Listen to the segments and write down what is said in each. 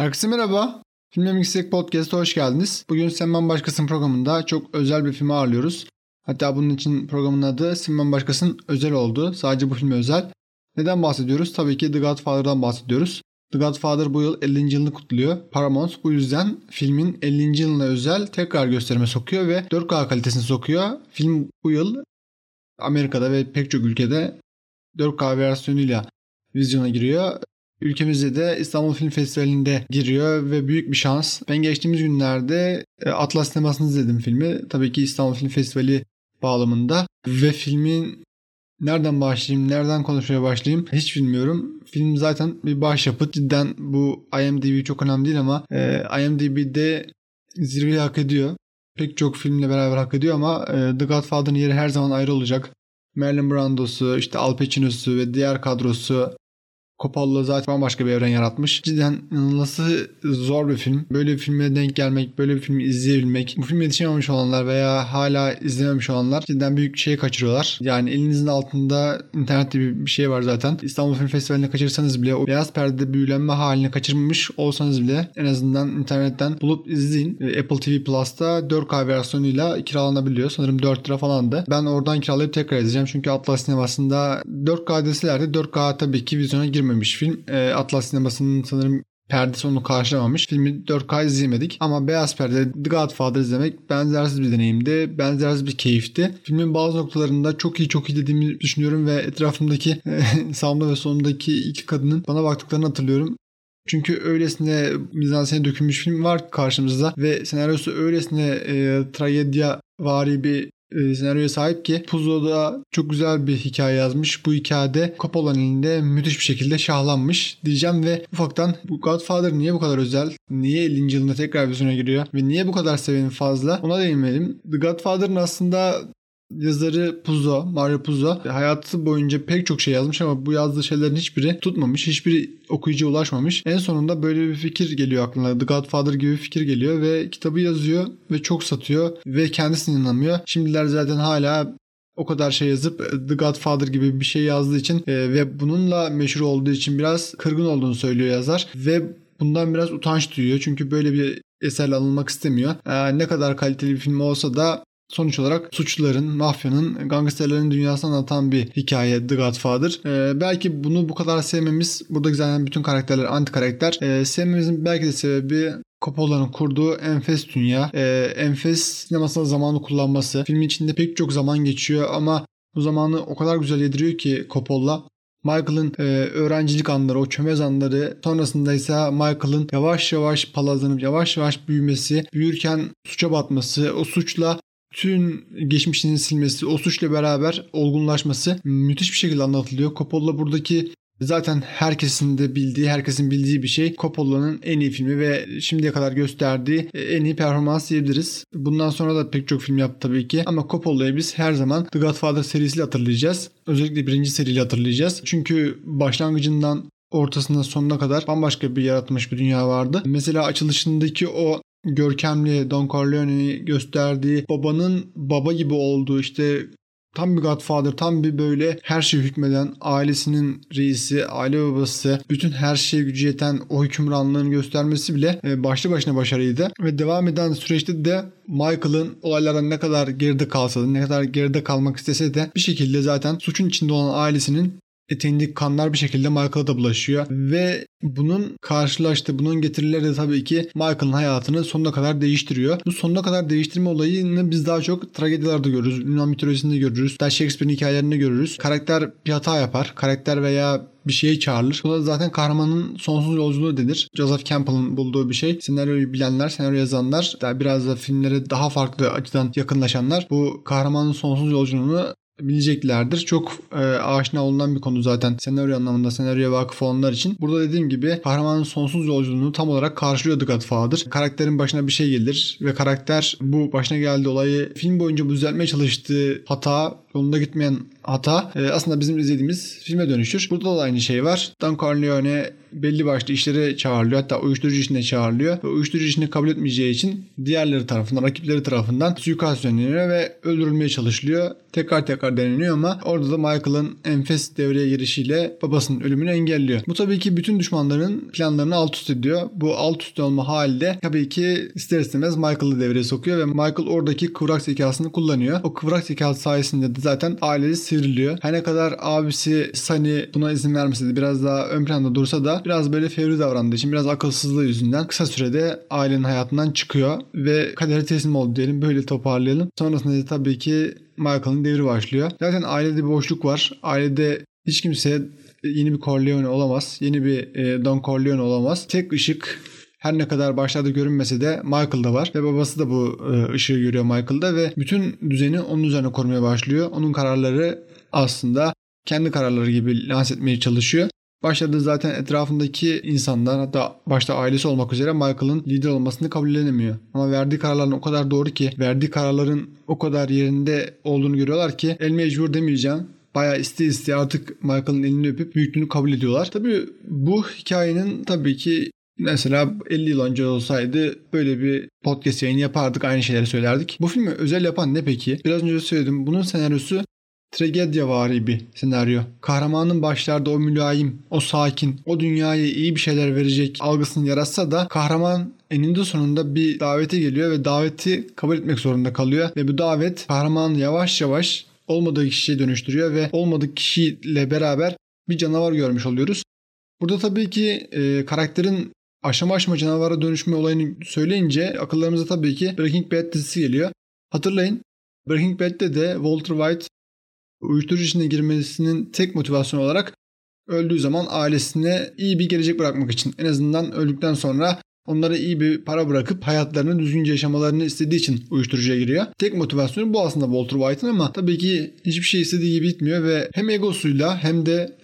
Herkese merhaba. Film Yüksek Podcast'a hoş geldiniz. Bugün Senman Başkasın programında çok özel bir filmi ağırlıyoruz. Hatta bunun için programın adı Senman Başkasın özel oldu. Sadece bu filme özel. Neden bahsediyoruz? Tabii ki The Godfather'dan bahsediyoruz. The Godfather bu yıl 50. yılını kutluyor. Paramount bu yüzden filmin 50. yılına özel tekrar gösterime sokuyor ve 4K kalitesini sokuyor. Film bu yıl Amerika'da ve pek çok ülkede 4K versiyonuyla vizyona giriyor. Ülkemizde de İstanbul Film Festivali'nde giriyor ve büyük bir şans. Ben geçtiğimiz günlerde e, Atlas sinemasını izledim filmi. Tabii ki İstanbul Film Festivali bağlamında ve filmin nereden başlayayım, nereden konuşmaya başlayayım hiç bilmiyorum. Film zaten bir başyapıt. Cidden bu IMDb çok önemli değil ama e, IMDb'de zirveyi hak ediyor. Pek çok filmle beraber hak ediyor ama e, The Godfather'ın yeri her zaman ayrı olacak. Marlon Brando'su, işte Al Pacino'su ve diğer kadrosu Coppola zaten başka bir evren yaratmış. Cidden nasıl zor bir film. Böyle bir filme denk gelmek, böyle bir filmi izleyebilmek. Bu filme yetişememiş olanlar veya hala izlememiş olanlar cidden büyük bir şey kaçırıyorlar. Yani elinizin altında internette bir şey var zaten. İstanbul Film Festivali'ne kaçırsanız bile o beyaz perdede büyülenme halini kaçırmış olsanız bile en azından internetten bulup izleyin. E, Apple TV Plus'ta 4K versiyonuyla kiralanabiliyor. Sanırım 4 lira falandı. Ben oradan kiralayıp tekrar izleyeceğim. Çünkü Atlas sinemasında 4K deseler de 4K tabii ki vizyona girmiyor görmemiş film. E, Atlas sinemasının sanırım perdesi onu karşılamamış. Filmi 4K izleyemedik ama beyaz perde The Godfather izlemek benzersiz bir deneyimdi. Benzersiz bir keyifti. Filmin bazı noktalarında çok iyi çok iyi dediğimi düşünüyorum ve etrafımdaki sağımda ve sonundaki iki kadının bana baktıklarını hatırlıyorum. Çünkü öylesine mizansene dökülmüş film var karşımızda ve senaryosu öylesine e, tragedya vari bir e, senaryoya sahip ki Puzo da çok güzel bir hikaye yazmış. Bu hikayede Coppola'nın elinde müthiş bir şekilde şahlanmış diyeceğim ve ufaktan bu Godfather niye bu kadar özel? Niye 50. yılında tekrar vizyona giriyor? Ve niye bu kadar seveni fazla? Ona değinmedim. The Godfather'ın aslında yazarı Puzo, Mario Puzo hayatı boyunca pek çok şey yazmış ama bu yazdığı şeylerin hiçbiri tutmamış. Hiçbiri okuyucuya ulaşmamış. En sonunda böyle bir fikir geliyor aklına. The Godfather gibi bir fikir geliyor ve kitabı yazıyor ve çok satıyor ve kendisine inanamıyor. Şimdiler zaten hala o kadar şey yazıp The Godfather gibi bir şey yazdığı için e, ve bununla meşhur olduğu için biraz kırgın olduğunu söylüyor yazar ve bundan biraz utanç duyuyor. Çünkü böyle bir eserle alınmak istemiyor. E, ne kadar kaliteli bir film olsa da sonuç olarak suçluların, mafyanın, gangsterlerin dünyasını anlatan bir hikaye The Godfather. Ee, belki bunu bu kadar sevmemiz, burada zaten bütün karakterler anti karakter. Ee, sevmemizin belki de sebebi Coppola'nın kurduğu enfes dünya, e, enfes sinemasal zamanı kullanması. Filmin içinde pek çok zaman geçiyor ama bu zamanı o kadar güzel yediriyor ki Coppola. Michael'ın e, öğrencilik anları, o çömez anları sonrasında ise Michael'ın yavaş yavaş palazlanıp yavaş yavaş büyümesi, büyürken suça batması, o suçla bütün geçmişini silmesi, o suçla beraber olgunlaşması müthiş bir şekilde anlatılıyor. Coppola buradaki zaten herkesin de bildiği, herkesin bildiği bir şey. Coppola'nın en iyi filmi ve şimdiye kadar gösterdiği en iyi performans diyebiliriz. Bundan sonra da pek çok film yaptı tabii ki. Ama Coppola'yı biz her zaman The Godfather serisiyle hatırlayacağız. Özellikle birinci seriyle hatırlayacağız. Çünkü başlangıcından ortasında sonuna kadar bambaşka bir yaratmış bir dünya vardı. Mesela açılışındaki o görkemli Don Corleone'yi gösterdiği babanın baba gibi olduğu işte tam bir Godfather, tam bir böyle her şey hükmeden ailesinin reisi, aile babası, bütün her şeye gücü yeten o hükümranlığını göstermesi bile e, başlı başına başarıydı. Ve devam eden süreçte de Michael'ın olaylardan ne kadar geride kalsa da, ne kadar geride kalmak istese de bir şekilde zaten suçun içinde olan ailesinin eteğindeki kanlar bir şekilde Michael'a da bulaşıyor. Ve bunun karşılaştığı, bunun getirileri de tabii ki Michael'ın hayatını sonuna kadar değiştiriyor. Bu sonuna kadar değiştirme olayını biz daha çok tragedilerde görürüz. Yunan mitolojisinde görürüz. Daha Shakespeare'in hikayelerinde görürüz. Karakter bir hata yapar. Karakter veya bir şeye çağrılır. Bu da zaten kahramanın sonsuz yolculuğu denir. Joseph Campbell'ın bulduğu bir şey. Senaryoyu bilenler, senaryo yazanlar, daha biraz da filmlere daha farklı açıdan yakınlaşanlar bu kahramanın sonsuz yolculuğunu bileceklerdir. Çok e, aşina olunan bir konu zaten senaryo anlamında senaryoya vakıf olanlar için. Burada dediğim gibi kahramanın sonsuz yolculuğunu tam olarak karşılıyor The Godfather. Karakterin başına bir şey gelir ve karakter bu başına geldiği olayı film boyunca düzeltmeye çalıştığı hata yolunda gitmeyen hata e, aslında bizim izlediğimiz filme dönüşür. Burada da aynı şey var. Don Corleone belli başlı işlere çağrılıyor. Hatta uyuşturucu işine çağrılıyor. Ve uyuşturucu işini kabul etmeyeceği için diğerleri tarafından, rakipleri tarafından suikast düzenleniyor ve öldürülmeye çalışılıyor. Tekrar tekrar deneniyor ama orada da Michael'ın enfes devreye girişiyle babasının ölümünü engelliyor. Bu tabii ki bütün düşmanların planlarını alt üst ediyor. Bu alt üst olma halde tabii ki ister istemez Michael'ı devreye sokuyor ve Michael oradaki kıvrak zekasını kullanıyor. O kıvrak zekası sayesinde de zaten ailesi sıyrılıyor. Her ne kadar abisi Sunny buna izin vermese de biraz daha ön planda dursa da biraz böyle fevri davrandığı için biraz akılsızlığı yüzünden kısa sürede ailenin hayatından çıkıyor ve kadere teslim oldu diyelim. Böyle toparlayalım. Sonrasında da tabii ki Michael'ın devri başlıyor. Zaten ailede bir boşluk var. Ailede hiç kimse yeni bir Corleone olamaz. Yeni bir e, Don Corleone olamaz. Tek ışık her ne kadar başlarda görünmese de Michael'da var ve babası da bu e, ışığı görüyor Michael'da ve bütün düzeni onun üzerine korumaya başlıyor. Onun kararları aslında kendi kararları gibi lanse etmeye çalışıyor. Başladı zaten etrafındaki insanlar hatta başta ailesi olmak üzere Michael'ın lider olmasını kabullenemiyor. Ama verdiği kararların o kadar doğru ki verdiği kararların o kadar yerinde olduğunu görüyorlar ki el mecbur demeyeceğim bayağı iste iste artık Michael'ın elini öpüp büyüklüğünü kabul ediyorlar. Tabii bu hikayenin tabii ki Mesela 50 yıl önce olsaydı böyle bir podcast yayını yapardık aynı şeyleri söylerdik. Bu filmi özel yapan ne peki? Biraz önce söyledim. Bunun senaryosu tragedya vari bir senaryo. Kahramanın başlarda o mülayim, o sakin, o dünyaya iyi bir şeyler verecek algısını yaratsa da kahraman eninde sonunda bir davete geliyor ve daveti kabul etmek zorunda kalıyor ve bu davet kahramanı yavaş yavaş olmadığı kişiye dönüştürüyor ve olmadığı kişiyle beraber bir canavar görmüş oluyoruz. Burada tabii ki e, karakterin aşama aşama canavara dönüşme olayını söyleyince akıllarımıza tabii ki Breaking Bad dizisi geliyor. Hatırlayın Breaking Bad'de de Walter White uyuşturucu içine girmesinin tek motivasyonu olarak öldüğü zaman ailesine iyi bir gelecek bırakmak için en azından öldükten sonra onlara iyi bir para bırakıp hayatlarını düzgünce yaşamalarını istediği için uyuşturucuya giriyor. Tek motivasyonu bu aslında Walter White'ın ama tabii ki hiçbir şey istediği gibi bitmiyor ve hem egosuyla hem de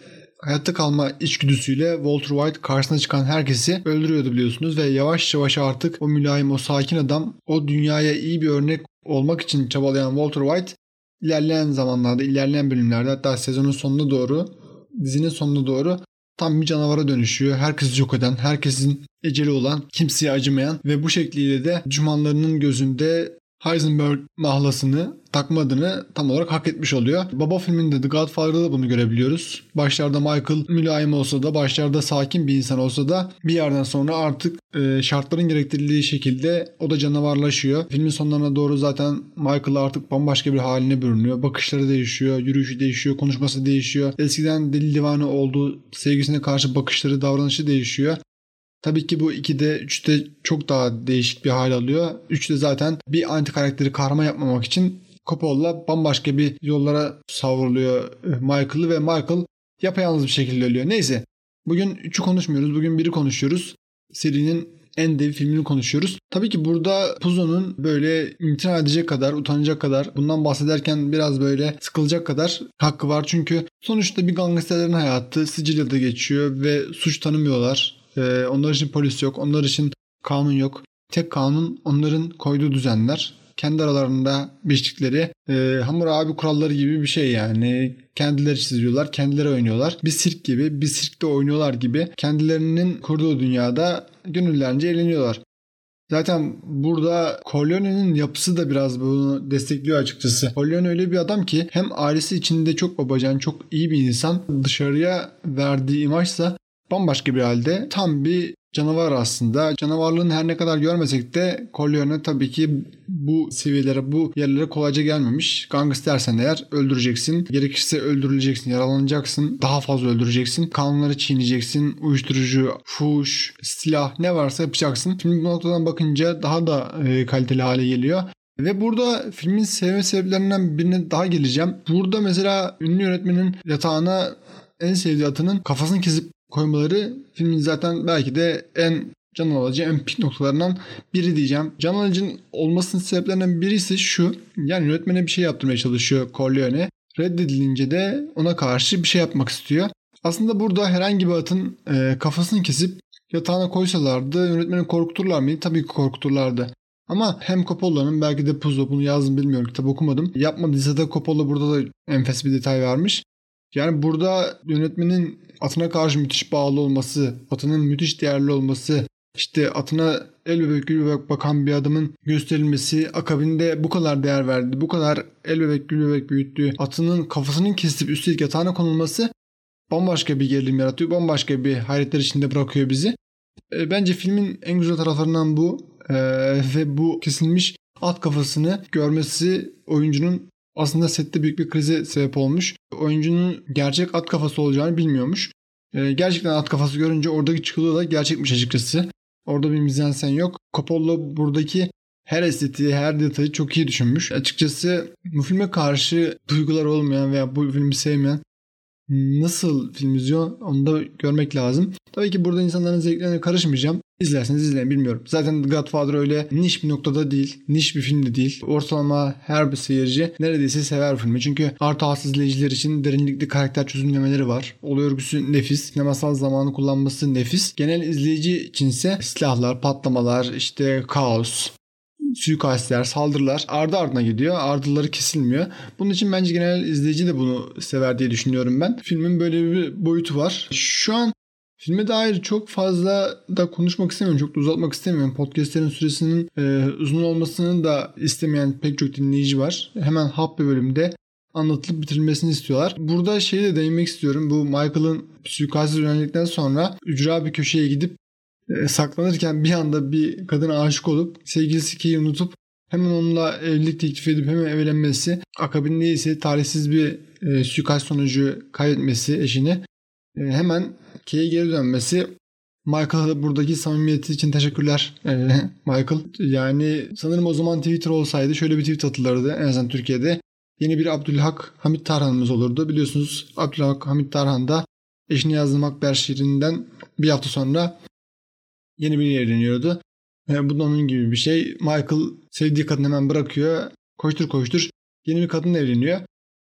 hayatta kalma içgüdüsüyle Walter White karşısına çıkan herkesi öldürüyordu biliyorsunuz ve yavaş yavaş artık o mülayim, o sakin adam o dünyaya iyi bir örnek olmak için çabalayan Walter White ilerleyen zamanlarda, ilerleyen bölümlerde hatta sezonun sonuna doğru, dizinin sonuna doğru tam bir canavara dönüşüyor. Herkesi yok eden, herkesin eceli olan, kimseye acımayan ve bu şekliyle de düşmanlarının gözünde Heisenberg mahlasını takma adını tam olarak hak etmiş oluyor. Baba filminde The Godfather'da da bunu görebiliyoruz. Başlarda Michael mülayim olsa da başlarda sakin bir insan olsa da bir yerden sonra artık e, şartların gerektirdiği şekilde o da canavarlaşıyor. Filmin sonlarına doğru zaten Michael artık bambaşka bir haline bürünüyor. Bakışları değişiyor, yürüyüşü değişiyor, konuşması değişiyor. Eskiden deli divane olduğu sevgisine karşı bakışları, davranışı değişiyor. Tabii ki bu 2'de 3'te çok daha değişik bir hal alıyor. 3'te zaten bir anti karakteri kahraman yapmamak için Coppola bambaşka bir yollara savruluyor e, Michael'ı ve Michael yapayalnız bir şekilde ölüyor. Neyse bugün 3'ü konuşmuyoruz. Bugün 1'i konuşuyoruz. Serinin en dev filmini konuşuyoruz. Tabii ki burada Puzo'nun böyle imtina edecek kadar, utanacak kadar, bundan bahsederken biraz böyle sıkılacak kadar hakkı var. Çünkü sonuçta bir gangsterlerin hayatı Sicilya'da geçiyor ve suç tanımıyorlar. Ee, onlar için polis yok, onlar için kanun yok. Tek kanun onların koyduğu düzenler. Kendi aralarında biçtikleri e, hamur abi kuralları gibi bir şey yani. Kendileri çiziyorlar, kendileri oynuyorlar. Bir sirk gibi, bir sirkte oynuyorlar gibi kendilerinin kurduğu dünyada gönüllerince eğleniyorlar. Zaten burada Corleone'nin yapısı da biraz bunu destekliyor açıkçası. Corleone öyle bir adam ki hem ailesi içinde çok babacan, çok iyi bir insan. Dışarıya verdiği imajsa bambaşka bir halde. Tam bir canavar aslında. Canavarlığını her ne kadar görmesek de Corleone tabii ki bu seviyelere, bu yerlere kolayca gelmemiş. Gangstersen eğer öldüreceksin. Gerekirse öldürüleceksin, yaralanacaksın. Daha fazla öldüreceksin. Kanunları çiğneyeceksin. Uyuşturucu, fuş, silah ne varsa yapacaksın. Şimdi bu noktadan bakınca daha da e, kaliteli hale geliyor. Ve burada filmin sevme sebeplerinden birine daha geleceğim. Burada mesela ünlü yönetmenin yatağına en sevdiği atının kafasını kesip koymaları filmin zaten belki de en can alıcı en pik noktalarından biri diyeceğim. Can alıcının olmasının sebeplerinden birisi şu. Yani yönetmene bir şey yaptırmaya çalışıyor Corleone. Reddedilince de ona karşı bir şey yapmak istiyor. Aslında burada herhangi bir atın e, kafasını kesip yatağına koysalardı yönetmeni korkuturlar mıydı? Tabii ki korkuturlardı. Ama hem Coppola'nın belki de Puzo bunu yazdım bilmiyorum kitap okumadım. Yapmadıysa da Coppola burada da enfes bir detay vermiş. Yani burada yönetmenin atına karşı müthiş bağlı olması, atının müthiş değerli olması, işte atına el bebek gül bebek bakan bir adamın gösterilmesi akabinde bu kadar değer verdi. Bu kadar el bebek gül bebek büyüttüğü atının kafasının kesilip üstelik yatağına konulması bambaşka bir gerilim yaratıyor. Bambaşka bir hayretler içinde bırakıyor bizi. E, bence filmin en güzel taraflarından bu. E, ve bu kesilmiş at kafasını görmesi oyuncunun aslında sette büyük bir krize sebep olmuş. Oyuncunun gerçek at kafası olacağını bilmiyormuş. E, gerçekten at kafası görünce oradaki çıkılığı da gerçekmiş açıkçası. Orada bir mizansen yok. Coppola buradaki her estetiği, her detayı çok iyi düşünmüş. Açıkçası bu filme karşı duygular olmayan veya bu filmi sevmeyen nasıl film izliyor onu da görmek lazım. Tabii ki burada insanların zevklerine karışmayacağım. İzlerseniz izleyin bilmiyorum. Zaten The Godfather öyle niş bir noktada değil. Niş bir film de değil. Ortalama her bir seyirci neredeyse sever filmi. Çünkü artı az izleyiciler için derinlikli karakter çözümlemeleri var. Olay örgüsü nefis. Sinemasal zamanı kullanması nefis. Genel izleyici içinse silahlar, patlamalar, işte kaos, suikastler, saldırılar ardı ardına gidiyor. Ardıları kesilmiyor. Bunun için bence genel izleyici de bunu sever diye düşünüyorum ben. Filmin böyle bir boyutu var. Şu an Filme dair çok fazla da konuşmak istemiyorum. Çok da uzatmak istemiyorum. Podcastlerin süresinin e, uzun olmasını da istemeyen pek çok dinleyici var. Hemen hap bir bölümde anlatılıp bitirilmesini istiyorlar. Burada şeyi de değinmek istiyorum. Bu Michael'ın suikastı yöneldikten sonra ücra bir köşeye gidip e, saklanırken bir anda bir kadına aşık olup sevgilisi Kay'i unutup hemen onunla evlilik teklif edip hemen evlenmesi akabinde ise talihsiz bir e, suikast sonucu kaybetmesi eşini e, hemen Kay'e geri dönmesi Michael'a buradaki samimiyeti için teşekkürler e, Michael. Yani sanırım o zaman Twitter olsaydı şöyle bir tweet atılırdı en azından Türkiye'de. Yeni bir Abdülhak Hamit Tarhan'ımız olurdu. Biliyorsunuz Abdülhak Hamit Tarhan da eşini yazdığı Makber şiirinden bir hafta sonra yeni biri evleniyordu. E, bu da onun gibi bir şey. Michael sevdiği kadını hemen bırakıyor. Koştur koştur yeni bir kadınla evleniyor.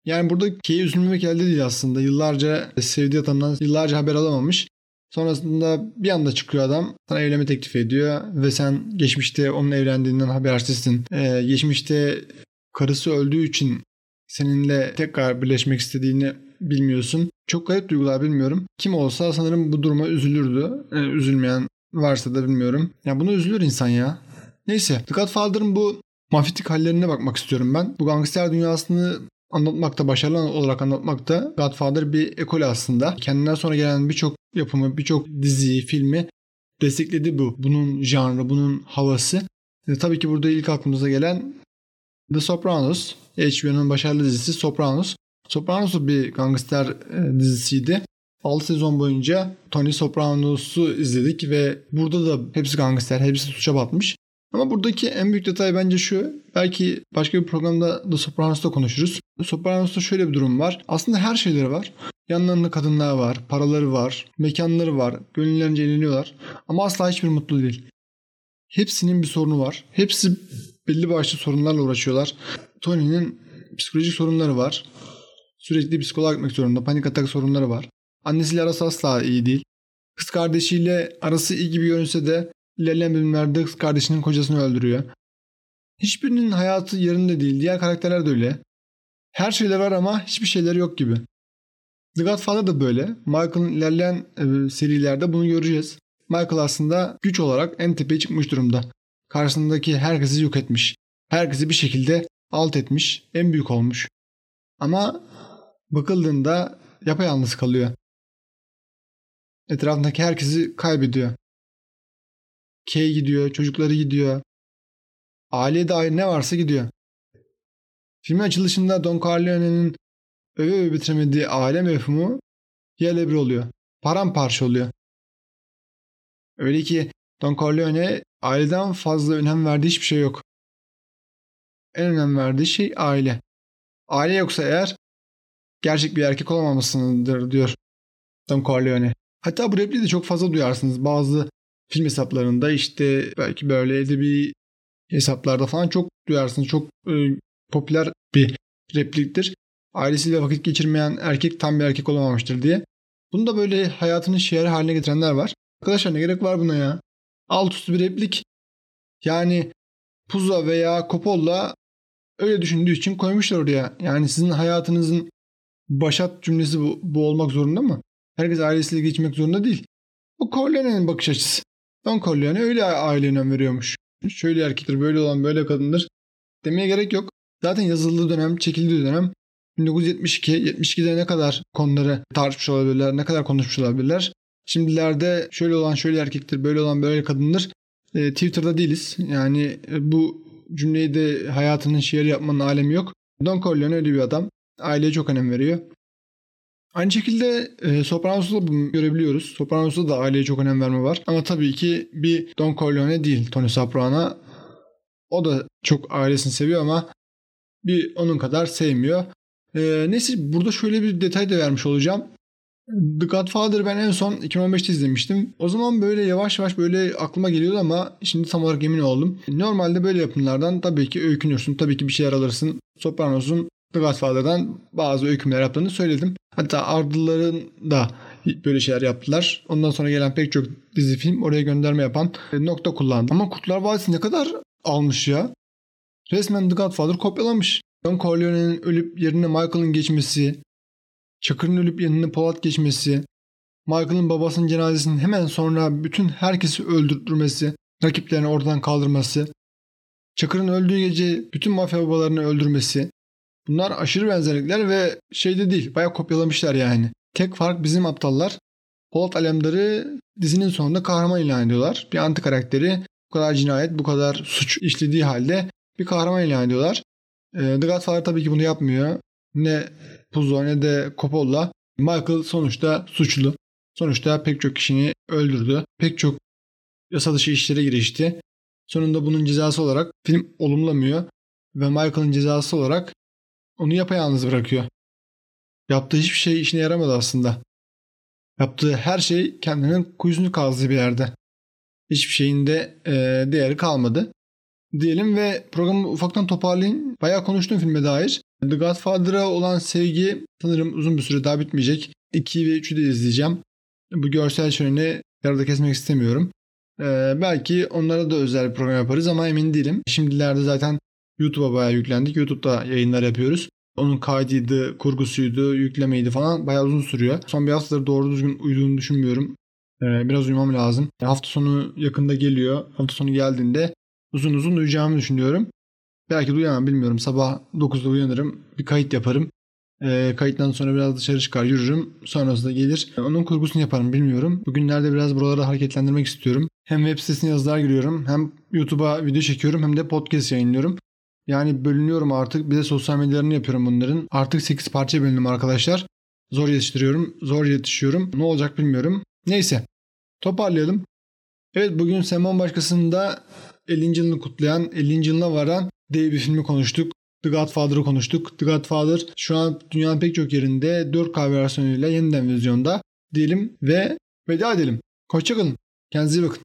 Yani burada Kay'e üzülmemek elde değil aslında. Yıllarca sevdiği adamdan yıllarca haber alamamış. Sonrasında bir anda çıkıyor adam sana evlenme teklif ediyor ve sen geçmişte onun evlendiğinden habersizsin. Ee, geçmişte karısı öldüğü için seninle tekrar birleşmek istediğini bilmiyorsun. Çok garip duygular bilmiyorum. Kim olsa sanırım bu duruma üzülürdü. Ee, üzülmeyen varsa da bilmiyorum. Ya buna üzülür insan ya. Neyse The Godfather'ın bu mafyatik hallerine bakmak istiyorum ben. Bu gangster dünyasını anlatmakta, başarılı olarak anlatmakta Godfather bir ekol aslında. Kendinden sonra gelen birçok yapımı, birçok diziyi, filmi destekledi bu. Bunun janrı, bunun havası. E, tabii ki burada ilk aklımıza gelen The Sopranos. HBO'nun başarılı dizisi Sopranos. Sopranos bir gangster e, dizisiydi. 6 sezon boyunca Tony Sopranos'u izledik ve burada da hepsi gangster, hepsi suça batmış. Ama buradaki en büyük detay bence şu. Belki başka bir programda The Sopranos'ta konuşuruz. The Sopranos'ta şöyle bir durum var. Aslında her şeyleri var. Yanlarında kadınlar var, paraları var, mekanları var, gönüllerince eğleniyorlar. Ama asla hiçbir mutlu değil. Hepsinin bir sorunu var. Hepsi belli başlı sorunlarla uğraşıyorlar. Tony'nin psikolojik sorunları var. Sürekli psikolog gitmek zorunda. Panik atak sorunları var. Annesiyle arası asla iyi değil. Kız kardeşiyle arası iyi gibi görünse de ilerleyen bölümlerde kız kardeşinin kocasını öldürüyor. Hiçbirinin hayatı yerinde değil. Diğer karakterler de öyle. Her şeyler var ama hiçbir şeyleri yok gibi. The Godfather da böyle. Michael'ın ilerleyen e, serilerde bunu göreceğiz. Michael aslında güç olarak en tepeye çıkmış durumda. Karşısındaki herkesi yok etmiş. Herkesi bir şekilde alt etmiş. En büyük olmuş. Ama bakıldığında yapayalnız kalıyor. Etrafındaki herkesi kaybediyor. Kay gidiyor, çocukları gidiyor. Aileye dair ne varsa gidiyor. Filmin açılışında Don Corleone'nin öve öve bitiremediği aile mefhumu yerle bir oluyor. Paramparça oluyor. Öyle ki Don Corleone aileden fazla önem verdiği hiçbir şey yok. En önem verdiği şey aile. Aile yoksa eğer gerçek bir erkek olamamasıdır diyor Don Corleone. Hatta bu repliği de çok fazla duyarsınız. Bazı film hesaplarında işte belki böyle edebi hesaplarda falan çok duyarsınız. Çok e, popüler bir repliktir. Ailesiyle vakit geçirmeyen erkek tam bir erkek olamamıştır diye. Bunu da böyle hayatının şiarı haline getirenler var. Arkadaşlar ne gerek var buna ya? Alt üstü bir replik. Yani Puzo veya Coppola öyle düşündüğü için koymuşlar oraya. Yani sizin hayatınızın başat cümlesi bu, bu olmak zorunda mı? Herkes ailesiyle geçmek zorunda değil. Bu Corleone'nin bakış açısı. Don Corleone öyle aile önem veriyormuş. Şöyle erkektir, böyle olan böyle kadındır. Demeye gerek yok. Zaten yazıldığı dönem, çekildiği dönem 1972. 72'de ne kadar konuları tartışmış olabilirler, ne kadar konuşmuş olabilirler. Şimdilerde şöyle olan şöyle erkektir, böyle olan böyle kadındır. E, Twitter'da değiliz. Yani e, bu cümleyi de hayatının şiir yapmanın alemi yok. Don Corleone öyle bir adam. Aileye çok önem veriyor. Aynı şekilde e, Sopranos'ta da bunu görebiliyoruz. Sopranos'ta da aileye çok önem verme var. Ama tabii ki bir Don Corleone değil Tony Soprano. O da çok ailesini seviyor ama bir onun kadar sevmiyor. E, neyse burada şöyle bir detay da vermiş olacağım. The Godfather ben en son 2015'te izlemiştim. O zaman böyle yavaş yavaş böyle aklıma geliyordu ama şimdi tam olarak emin oldum. Normalde böyle yapımlardan tabii ki öykünürsün. Tabii ki bir şeyler alırsın. Sopranos'un Godfather'dan bazı öykümler yaptığını söyledim. Hatta Ardıların da böyle şeyler yaptılar. Ondan sonra gelen pek çok dizi film oraya gönderme yapan nokta kullandı. Ama Kurtlar Vadisi ne kadar almış ya? Resmen The Godfather kopyalamış. Don Corleone'nin ölüp yerine Michael'ın geçmesi, Çakır'ın ölüp yerine Polat geçmesi, Michael'ın babasının cenazesinin hemen sonra bütün herkesi öldürtmesi, rakiplerini oradan kaldırması, Çakır'ın öldüğü gece bütün mafya babalarını öldürmesi. Bunlar aşırı benzerlikler ve şeyde değil, bayağı kopyalamışlar yani. Tek fark bizim aptallar Polat Alemdar'ı dizinin sonunda kahraman ilan ediyorlar. Bir anti karakteri bu kadar cinayet, bu kadar suç işlediği halde bir kahraman ilan ediyorlar. Ee, The Godfather tabii ki bunu yapmıyor. Ne Puzo ne de Coppola. Michael sonuçta suçlu. Sonuçta pek çok kişini öldürdü. Pek çok yasa dışı işlere girişti. Sonunda bunun cezası olarak film olumlamıyor. Ve Michael'ın cezası olarak onu yapayalnız bırakıyor. Yaptığı hiçbir şey işine yaramadı aslında. Yaptığı her şey kendinin kuyusunu kazdığı bir yerde. Hiçbir şeyin de e, değeri kalmadı. Diyelim ve programı ufaktan toparlayın. Bayağı konuştum filme dair. The Godfather'a olan sevgi sanırım uzun bir süre daha bitmeyecek. 2 ve 3'ü de izleyeceğim. Bu görsel şöleni yarıda kesmek istemiyorum. Ee, belki onlara da özel bir program yaparız ama emin değilim. Şimdilerde zaten YouTube'a bayağı yüklendik. YouTube'da yayınlar yapıyoruz. Onun kaydıydı, kurgusuydu, yüklemeydi falan bayağı uzun sürüyor. Son bir haftadır doğru düzgün uyuduğunu düşünmüyorum. Ee, biraz uyumam lazım. Hafta sonu yakında geliyor. Hafta sonu geldiğinde uzun uzun uyuyacağımı düşünüyorum. Belki de uyanmam bilmiyorum. Sabah 9'da uyanırım. Bir kayıt yaparım. E, kayıttan sonra biraz dışarı çıkar yürürüm. Sonrasında gelir. Onun kurgusunu yaparım bilmiyorum. Bugünlerde biraz buraları hareketlendirmek istiyorum. Hem web sitesine yazılar giriyorum. Hem YouTube'a video çekiyorum. Hem de podcast yayınlıyorum. Yani bölünüyorum artık. Bir de sosyal medyalarını yapıyorum bunların. Artık 8 parça bölündüm arkadaşlar. Zor yetiştiriyorum. Zor yetişiyorum. Ne olacak bilmiyorum. Neyse. Toparlayalım. Evet bugün Semon Başkası'nda 50. yılını kutlayan, 50. yılına varan diye bir filmi konuştuk. The Godfather'ı konuştuk. The Godfather şu an dünyanın pek çok yerinde 4K versiyonuyla yeniden vizyonda diyelim ve veda edelim. Hoşçakalın. Kendinize iyi bakın.